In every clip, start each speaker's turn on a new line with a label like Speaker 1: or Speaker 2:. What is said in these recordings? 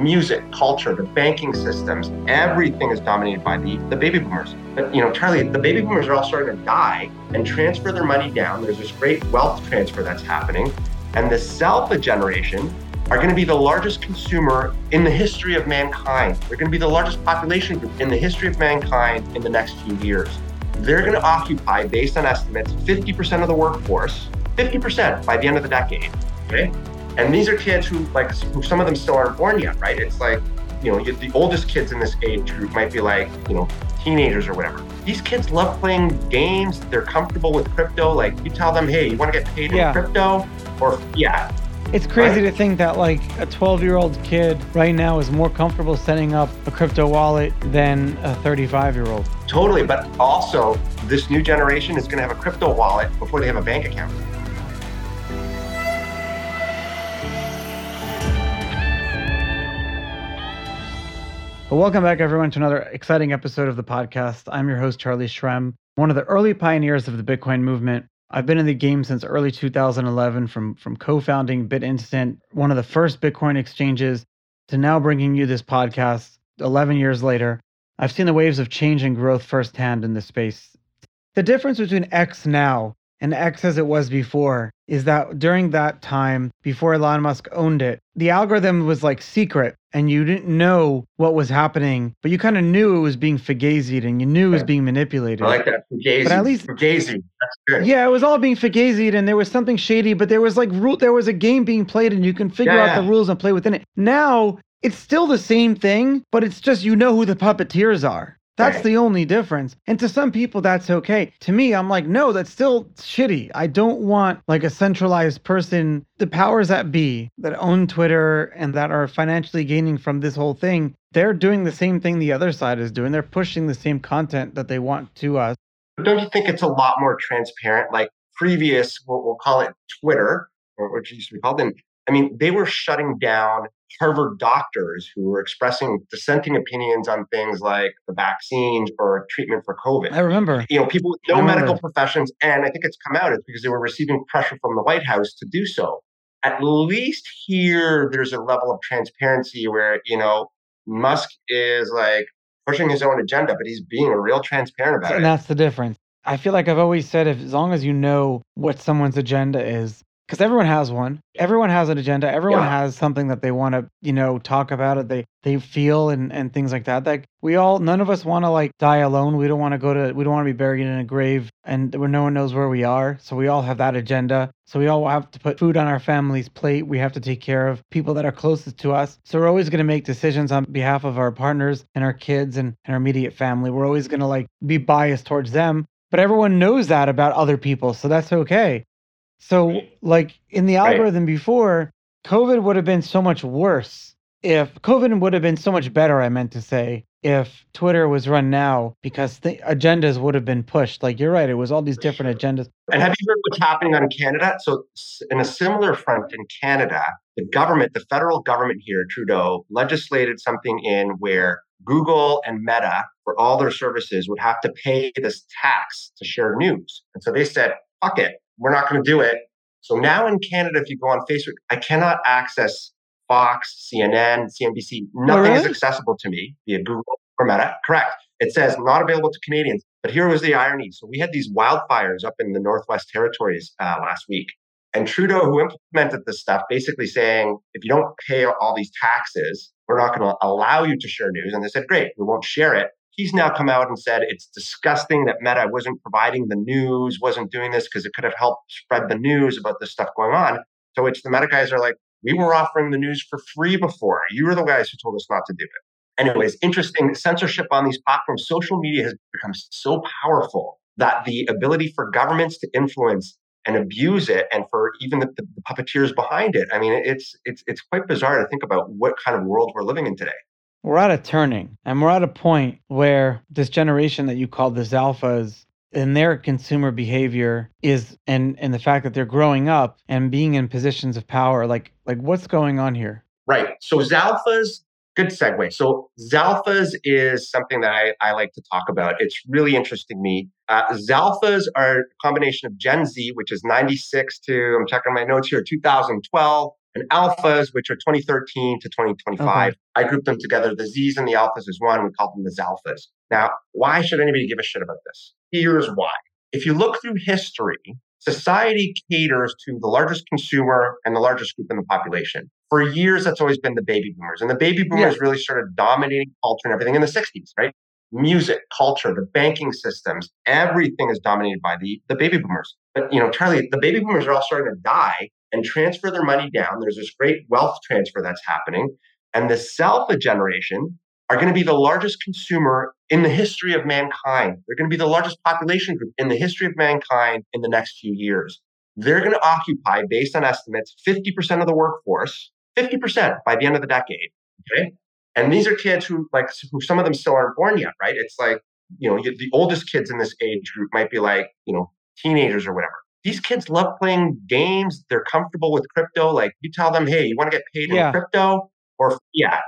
Speaker 1: music, culture, the banking systems, everything is dominated by the, the baby boomers. But, you know, Charlie, the baby boomers are all starting to die and transfer their money down. There's this great wealth transfer that's happening. And the alpha generation are going to be the largest consumer in the history of mankind. They're going to be the largest population group in the history of mankind in the next few years. They're going to occupy, based on estimates, 50% of the workforce, 50% by the end of the decade. Okay. And these are kids who, like, who some of them still aren't born yet, right? It's like, you know, the oldest kids in this age group might be like, you know, teenagers or whatever. These kids love playing games. They're comfortable with crypto. Like, you tell them, hey, you want to get paid yeah. in crypto or yeah.
Speaker 2: It's crazy right? to think that like a 12 year old kid right now is more comfortable setting up a crypto wallet than a 35 year old.
Speaker 1: Totally. But also, this new generation is going to have a crypto wallet before they have a bank account.
Speaker 2: Well, welcome back, everyone, to another exciting episode of the podcast. I'm your host, Charlie Shrem, one of the early pioneers of the Bitcoin movement. I've been in the game since early 2011, from, from co founding BitInstant, one of the first Bitcoin exchanges, to now bringing you this podcast 11 years later. I've seen the waves of change and growth firsthand in this space. The difference between X now and X as it was before is that during that time, before Elon Musk owned it, the algorithm was like secret and you didn't know what was happening, but you kind of knew it was being fugazied and you knew it was being manipulated.
Speaker 1: I like that. Fugazi. But at least fugazi. That's good.
Speaker 2: Yeah, it was all being fugazied and there was something shady, but there was like rule there was a game being played and you can figure yeah, out the rules and play within it. Now it's still the same thing, but it's just you know who the puppeteers are. That's right. the only difference. And to some people, that's okay. To me, I'm like, no, that's still shitty. I don't want like a centralized person, the powers that be that own Twitter and that are financially gaining from this whole thing. They're doing the same thing the other side is doing. They're pushing the same content that they want to us.
Speaker 1: Don't you think it's a lot more transparent? Like previous, we'll, we'll call it Twitter, or what used to be called, and I mean, they were shutting down Harvard doctors who were expressing dissenting opinions on things like the vaccines or treatment for COVID.
Speaker 2: I remember.
Speaker 1: You know, people with no medical professions, and I think it's come out, it's because they were receiving pressure from the White House to do so. At least here, there's a level of transparency where, you know, Musk is like pushing his own agenda, but he's being real transparent about
Speaker 2: and
Speaker 1: it.
Speaker 2: And that's the difference. I feel like I've always said if as long as you know what someone's agenda is, because everyone has one. Everyone has an agenda. Everyone yeah. has something that they want to, you know, talk about it. They they feel and and things like that. Like we all, none of us want to like die alone. We don't want to go to. We don't want to be buried in a grave and where no one knows where we are. So we all have that agenda. So we all have to put food on our family's plate. We have to take care of people that are closest to us. So we're always going to make decisions on behalf of our partners and our kids and, and our immediate family. We're always going to like be biased towards them but everyone knows that about other people so that's okay so, like in the algorithm right. before, COVID would have been so much worse if COVID would have been so much better, I meant to say, if Twitter was run now because the agendas would have been pushed. Like you're right, it was all these different agendas.
Speaker 1: And have you heard what's happening on Canada? So, in a similar front in Canada, the government, the federal government here, Trudeau, legislated something in where Google and Meta, for all their services, would have to pay this tax to share news. And so they said, fuck it, we're not going to do it. So now in Canada, if you go on Facebook, I cannot access Fox, CNN, CNBC. Nothing oh, really? is accessible to me via Google or Meta. Correct. It says not available to Canadians. But here was the irony. So we had these wildfires up in the Northwest Territories uh, last week. And Trudeau, who implemented this stuff, basically saying, if you don't pay all these taxes, we're not going to allow you to share news. And they said, great, we won't share it he's now come out and said it's disgusting that Meta wasn't providing the news, wasn't doing this because it could have helped spread the news about this stuff going on. To which the Meta guys are like, we were offering the news for free before. You were the guys who told us not to do it. Anyways, interesting censorship on these platforms. Social media has become so powerful that the ability for governments to influence and abuse it and for even the, the, puppeteers behind it. I mean, it's it's it's quite bizarre to think about what kind of world we're living in today
Speaker 2: we're at a turning and we're at a point where this generation that you call the alphas and their consumer behavior is and and the fact that they're growing up and being in positions of power like like what's going on here?
Speaker 1: Right. So zalphas good segue. So zalphas is something that i, I like to talk about. It's really interesting to me. Uh, zalphas are a combination of gen z which is 96 to i'm checking my notes here 2012 and alphas, which are 2013 to 2025. Okay. I grouped them together. The Z's and the alphas is one. We call them the Zalphas. Now, why should anybody give a shit about this? Here's why. If you look through history, society caters to the largest consumer and the largest group in the population. For years, that's always been the baby boomers. And the baby boomers yeah. really started dominating culture and everything in the 60s, right? Music, culture, the banking systems, everything is dominated by the, the baby boomers. But, you know, Charlie, the baby boomers are all starting to die and transfer their money down. There's this great wealth transfer that's happening. And the Zalpha generation are going to be the largest consumer in the history of mankind. They're going to be the largest population group in the history of mankind in the next few years. They're going to occupy, based on estimates, 50% of the workforce, 50% by the end of the decade. Okay. And these are kids who, like, who some of them still aren't born yet, right? It's like, you know, the oldest kids in this age group might be like, you know, teenagers or whatever. These kids love playing games. They're comfortable with crypto. Like, you tell them, hey, you want to get paid yeah. in crypto or yeah.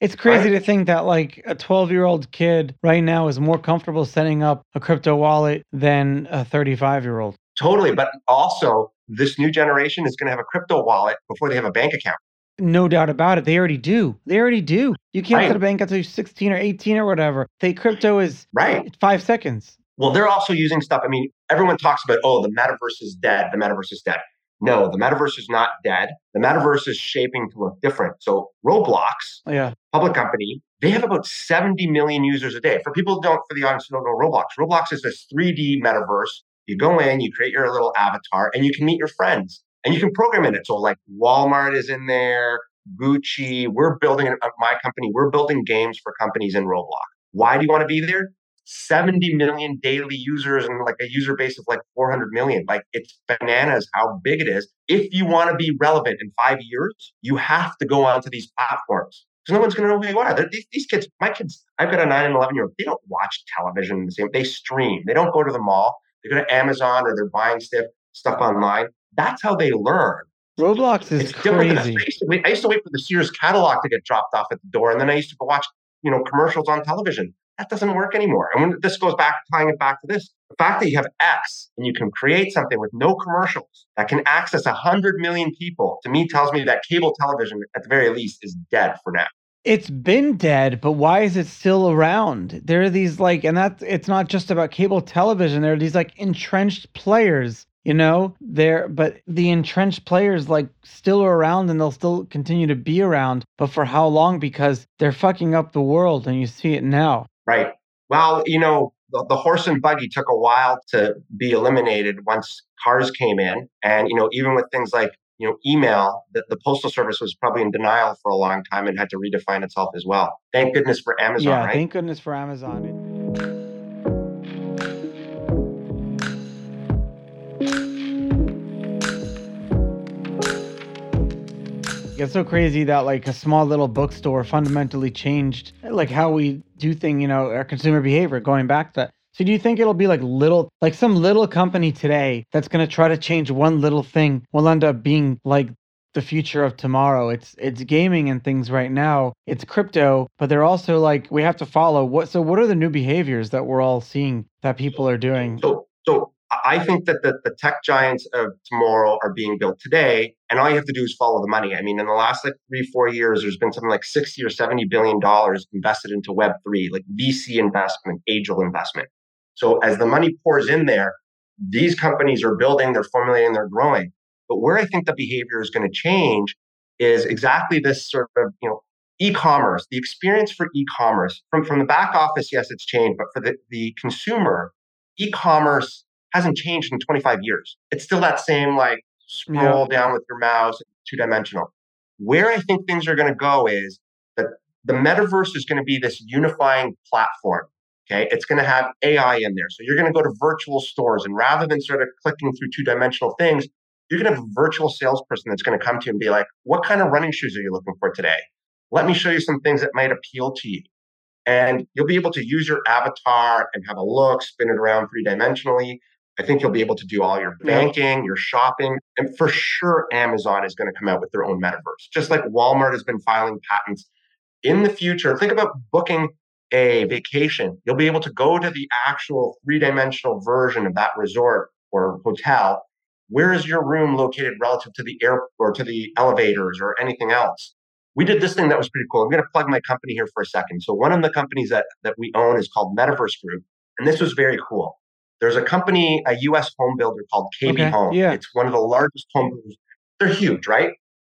Speaker 2: It's crazy right? to think that like a 12 year old kid right now is more comfortable setting up a crypto wallet than a 35 year old.
Speaker 1: Totally. But also, this new generation is going to have a crypto wallet before they have a bank account.
Speaker 2: No doubt about it. They already do. They already do. You can't right. set a bank until you're 16 or 18 or whatever. They crypto is right. five seconds.
Speaker 1: Well, they're also using stuff. I mean, everyone talks about, oh, the metaverse is dead. The metaverse is dead. No, the metaverse is not dead. The metaverse is shaping to look different. So Roblox,
Speaker 2: yeah.
Speaker 1: public company, they have about 70 million users a day. For people who don't, for the audience who don't know Roblox, Roblox is this 3D metaverse. You go in, you create your little avatar, and you can meet your friends. And you can program in it. So like Walmart is in there, Gucci. We're building uh, my company. We're building games for companies in Roblox. Why do you want to be there? 70 million daily users and like a user base of like 400 million. Like it's bananas how big it is. If you want to be relevant in five years, you have to go onto these platforms. Because no one's going to know who you are. These, these, kids, my kids, I've got a nine and 11 year old, they don't watch television the same. They stream. They don't go to the mall. They go to Amazon or they're buying stuff, stuff online. That's how they learn.
Speaker 2: Roblox is it's crazy. I
Speaker 1: used, to wait, I used to wait for the Sears catalog to get dropped off at the door, and then I used to go watch, you know, commercials on television. That doesn't work anymore. And when this goes back, tying it back to this, the fact that you have X and you can create something with no commercials that can access 100 million people, to me tells me that cable television, at the very least, is dead for now.
Speaker 2: It's been dead, but why is it still around? There are these like, and that's it's not just about cable television. There are these like entrenched players you know there but the entrenched players like still are around and they'll still continue to be around but for how long because they're fucking up the world and you see it now
Speaker 1: Right. Well, you know, the, the, horse and buggy took a while to be eliminated once cars came in. And, you know, even with things like, you know, email, the, the postal service was probably in denial for a long time and had to redefine itself as well. Thank goodness for Amazon,
Speaker 2: yeah,
Speaker 1: right?
Speaker 2: Thank goodness for Amazon. It's so crazy that like a small little bookstore fundamentally changed like how we do thing, you know, our consumer behavior going back to So do you think it'll be like little like some little company today that's going to try to change one little thing will end up being like the future of tomorrow. It's it's gaming and things right now. It's crypto, but they're also like we have to follow what so what are the new behaviors that we're all seeing that people are doing?
Speaker 1: So so I think that the, the tech giants of tomorrow are being built today, and all you have to do is follow the money. I mean, in the last like three, four years, there's been something like 60 or 70 billion dollars invested into Web3, like VC investment, angel investment. So as the money pours in there, these companies are building, they're formulating, they're growing. But where I think the behavior is going to change is exactly this sort of, you know, e-commerce, the experience for e-commerce. From from the back office, yes, it's changed, but for the, the consumer, e-commerce hasn't changed in 25 years. It's still that same like scroll yeah. down with your mouse, two dimensional. Where I think things are going to go is that the metaverse is going to be this unifying platform. Okay. It's going to have AI in there. So you're going to go to virtual stores and rather than sort of clicking through two dimensional things, you're going to have a virtual salesperson that's going to come to you and be like, what kind of running shoes are you looking for today? Let me show you some things that might appeal to you. And you'll be able to use your avatar and have a look, spin it around three dimensionally. I think you'll be able to do all your banking, your shopping, and for sure, Amazon is going to come out with their own metaverse, just like Walmart has been filing patents. In the future, think about booking a vacation. You'll be able to go to the actual three dimensional version of that resort or hotel, where is your room located relative to the air or to the elevators or anything else? We did this thing that was pretty cool. I'm going to plug my company here for a second. So one of the companies that, that we own is called Metaverse Group. And this was very cool. There's a company, a US home builder called KB okay, Home. Yeah. It's one of the largest home builders. They're huge, right?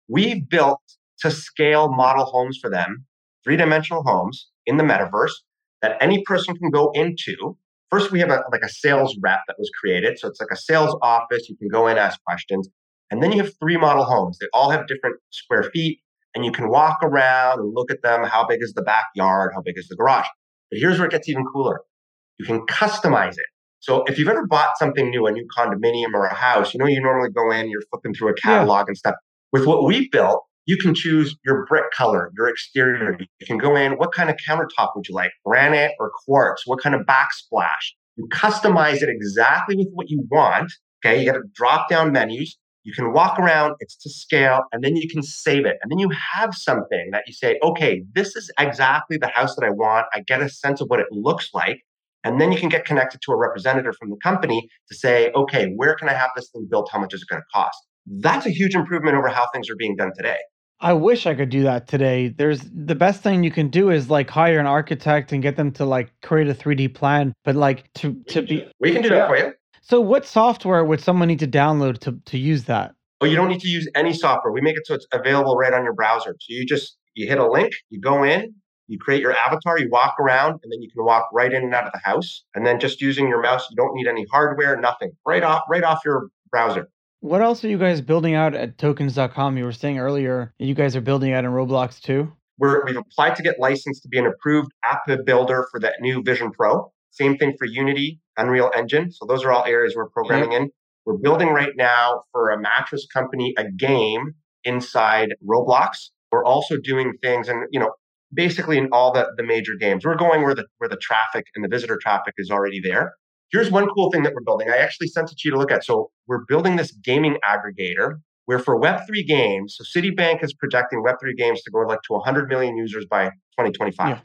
Speaker 1: We've built to scale model homes for them, three dimensional homes in the metaverse that any person can go into. First, we have a, like a sales rep that was created. So it's like a sales office. You can go in, ask questions. And then you have three model homes. They all have different square feet, and you can walk around and look at them. How big is the backyard? How big is the garage? But here's where it gets even cooler. You can customize it. So if you've ever bought something new, a new condominium or a house, you know, you normally go in, you're flipping through a catalog yeah. and stuff. With what we built, you can choose your brick color, your exterior. You can go in, what kind of countertop would you like? Granite or quartz? What kind of backsplash? You customize it exactly with what you want. Okay. You got drop down menus. You can walk around, it's to scale, and then you can save it. And then you have something that you say, okay, this is exactly the house that I want. I get a sense of what it looks like. And then you can get connected to a representative from the company to say, okay, where can I have this thing built? How much is it going to cost? That's a huge improvement over how things are being done today.
Speaker 2: I wish I could do that today. There's the best thing you can do is like hire an architect and get them to like create a 3D plan, but like to to be
Speaker 1: We can do that for you.
Speaker 2: So what software would someone need to download to to use that?
Speaker 1: Oh, you don't need to use any software. We make it so it's available right on your browser. So you just you hit a link, you go in, you create your avatar, you walk around, and then you can walk right in and out of the house. And then just using your mouse, you don't need any hardware, nothing. Right off, right off your browser.
Speaker 2: What else are you guys building out at tokens.com? You were saying earlier you guys are building out in Roblox too.
Speaker 1: We're, we've applied to get licensed to be an approved app builder for that new Vision Pro. Same thing for Unity, Unreal Engine. So those are all areas we're programming in. We're building right now for a mattress company a game inside Roblox. We're also doing things, and you know, basically in all the, the major games. We're going where the where the traffic and the visitor traffic is already there. Here's one cool thing that we're building. I actually sent it to you to look at. So we're building this gaming aggregator where for Web3 games, so Citibank is projecting Web3 games to go like to 100 million users by 2025. Yeah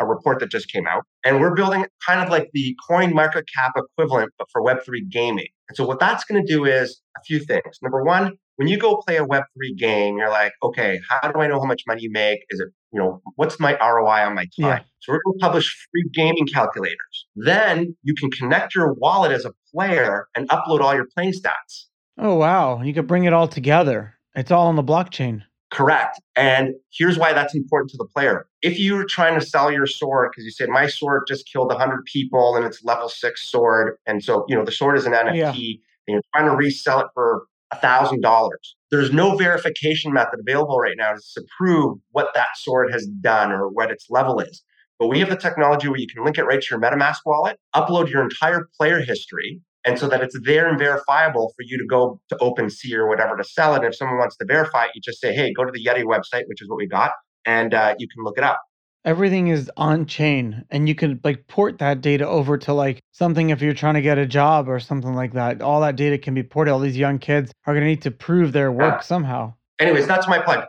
Speaker 1: a report that just came out. And we're building kind of like the coin market cap equivalent, but for Web3 gaming. And so what that's going to do is a few things. Number one, when you go play a Web3 game, you're like, okay, how do I know how much money you make? Is it, you know, what's my ROI on my time? Yeah. So we're going to publish free gaming calculators. Then you can connect your wallet as a player and upload all your playing stats.
Speaker 2: Oh, wow. You could bring it all together. It's all on the blockchain.
Speaker 1: Correct. And here's why that's important to the player. If you're trying to sell your sword because you said my sword just killed 100 people and it's level six sword, and so you know the sword is an NFT, yeah. and you're trying to resell it for a $1,000. There's no verification method available right now to prove what that sword has done or what its level is. But we have the technology where you can link it right to your MetaMask wallet, upload your entire player history, and so that it's there and verifiable for you to go to OpenSea or whatever to sell it. And if someone wants to verify it, you just say, hey, go to the Yeti website, which is what we got, and uh, you can look it up.
Speaker 2: Everything is on chain, and you can like port that data over to like something if you're trying to get a job or something like that. All that data can be ported. All these young kids are going to need to prove their work yeah. somehow.
Speaker 1: Anyways, that's my plug.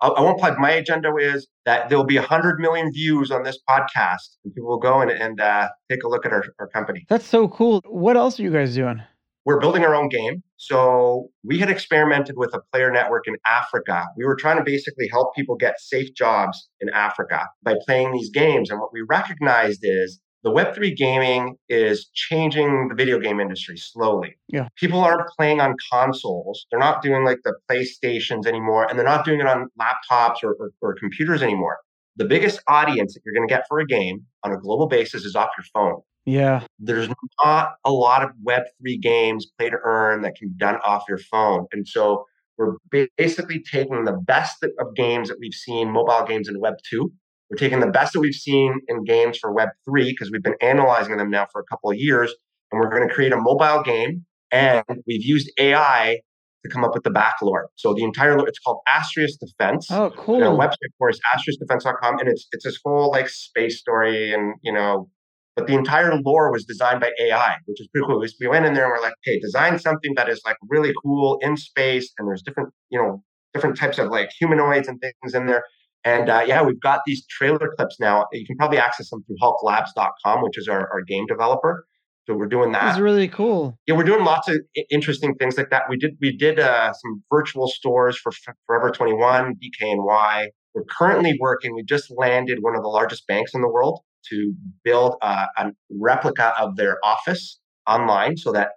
Speaker 1: I, I won't plug. My agenda is that there will be 100 million views on this podcast, and people will go and, and uh, take a look at our, our company.
Speaker 2: That's so cool. What else are you guys doing?
Speaker 1: We're building our own game. So we had experimented with a player network in Africa. We were trying to basically help people get safe jobs in Africa by playing these games. And what we recognized is the Web3 gaming is changing the video game industry slowly.
Speaker 2: Yeah.
Speaker 1: People aren't playing on consoles. They're not doing like the PlayStations anymore, and they're not doing it on laptops or, or, or computers anymore. The biggest audience that you're going to get for a game on a global basis is off your phone.
Speaker 2: Yeah.
Speaker 1: There's not a lot of Web3 games, play to earn, that can be done off your phone. And so we're basically taking the best of games that we've seen, mobile games in Web2, we're taking the best that we've seen in games for Web3 because we've been analyzing them now for a couple of years, and we're going to create a mobile game. And we've used AI to come up with the backlore. So the entire it's called Astrius Defense.
Speaker 2: Oh, cool.
Speaker 1: Our website for is astriusdefense.com, and it's it's this whole like space story, and you know, but the entire lore was designed by AI, which is pretty cool. We went in there and we're like, hey, design something that is like really cool in space, and there's different, you know, different types of like humanoids and things in there. And uh, yeah, we've got these trailer clips now. You can probably access them through hulklabs.com, which is our, our game developer. So we're doing that.
Speaker 2: That's really cool.
Speaker 1: Yeah, we're doing lots of interesting things like that. We did we did uh, some virtual stores for Forever 21, DKNY. We're currently working. We just landed one of the largest banks in the world to build uh, a replica of their office online, so that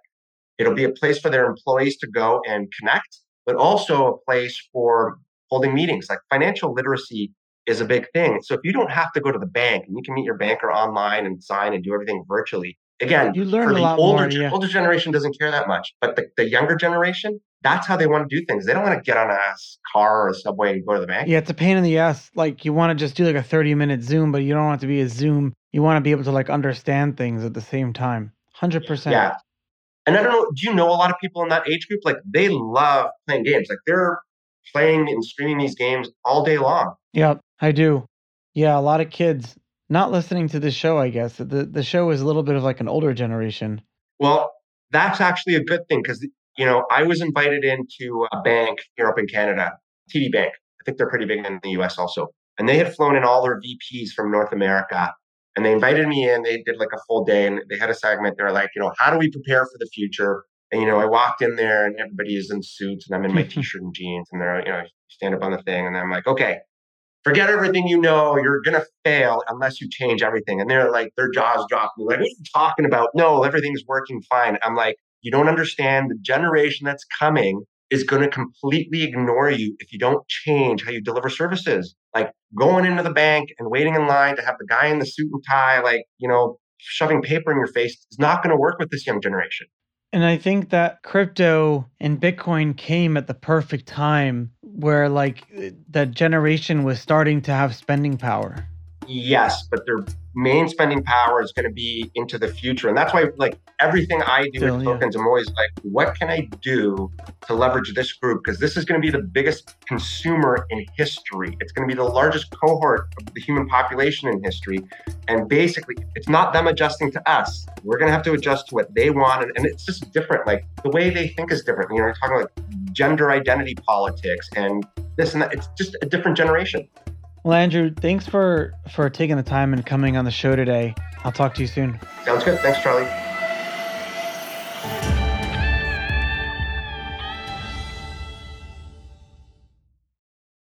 Speaker 1: it'll be a place for their employees to go and connect, but also a place for holding meetings. Like financial literacy is a big thing. So if you don't have to go to the bank and you can meet your banker online and sign and do everything virtually, again,
Speaker 2: you learn
Speaker 1: for the
Speaker 2: older,
Speaker 1: more,
Speaker 2: yeah.
Speaker 1: older generation doesn't care that much. But the, the younger generation, that's how they want to do things. They don't want to get on a car or a subway and go to the bank.
Speaker 2: Yeah, it's a pain in the ass. Like you want to just do like a 30 minute Zoom, but you don't want it to be a Zoom. You want to be able to like understand things at the same time. 100%.
Speaker 1: Yeah. And I don't know, do you know a lot of people in that age group? Like they love playing games. Like they're playing and streaming these games all day long.
Speaker 2: Yeah, I do. Yeah, a lot of kids not listening to the show, I guess. The the show is a little bit of like an older generation.
Speaker 1: Well, that's actually a good thing because you know, I was invited into a bank here up in Canada, TD Bank. I think they're pretty big in the US also. And they had flown in all their VPs from North America. And they invited me in. They did like a full day and they had a segment. They were like, you know, how do we prepare for the future? And, you know, I walked in there and everybody is in suits and I'm in my t shirt and jeans. And they're, you know, stand up on the thing. And I'm like, okay, forget everything you know. You're going to fail unless you change everything. And they're like, their jaws drop. Like, what are you talking about? No, everything's working fine. I'm like, you don't understand the generation that's coming is going to completely ignore you if you don't change how you deliver services. Like going into the bank and waiting in line to have the guy in the suit and tie, like, you know, shoving paper in your face is not going to work with this young generation.
Speaker 2: And I think that crypto and Bitcoin came at the perfect time where like that generation was starting to have spending power.
Speaker 1: Yes, but their main spending power is going to be into the future. And that's why, like, everything I do Still, with tokens, yeah. I'm always like, what can I do to leverage this group? Because this is going to be the biggest consumer in history. It's going to be the largest cohort of the human population in history. And basically, it's not them adjusting to us. We're going to have to adjust to what they want. And, and it's just different. Like, the way they think is different. You know, we're talking like gender identity politics and this and that. It's just a different generation.
Speaker 2: Well, Andrew, thanks for for taking the time and coming on the show today. I'll talk to you soon.
Speaker 1: Sounds good. Thanks, Charlie.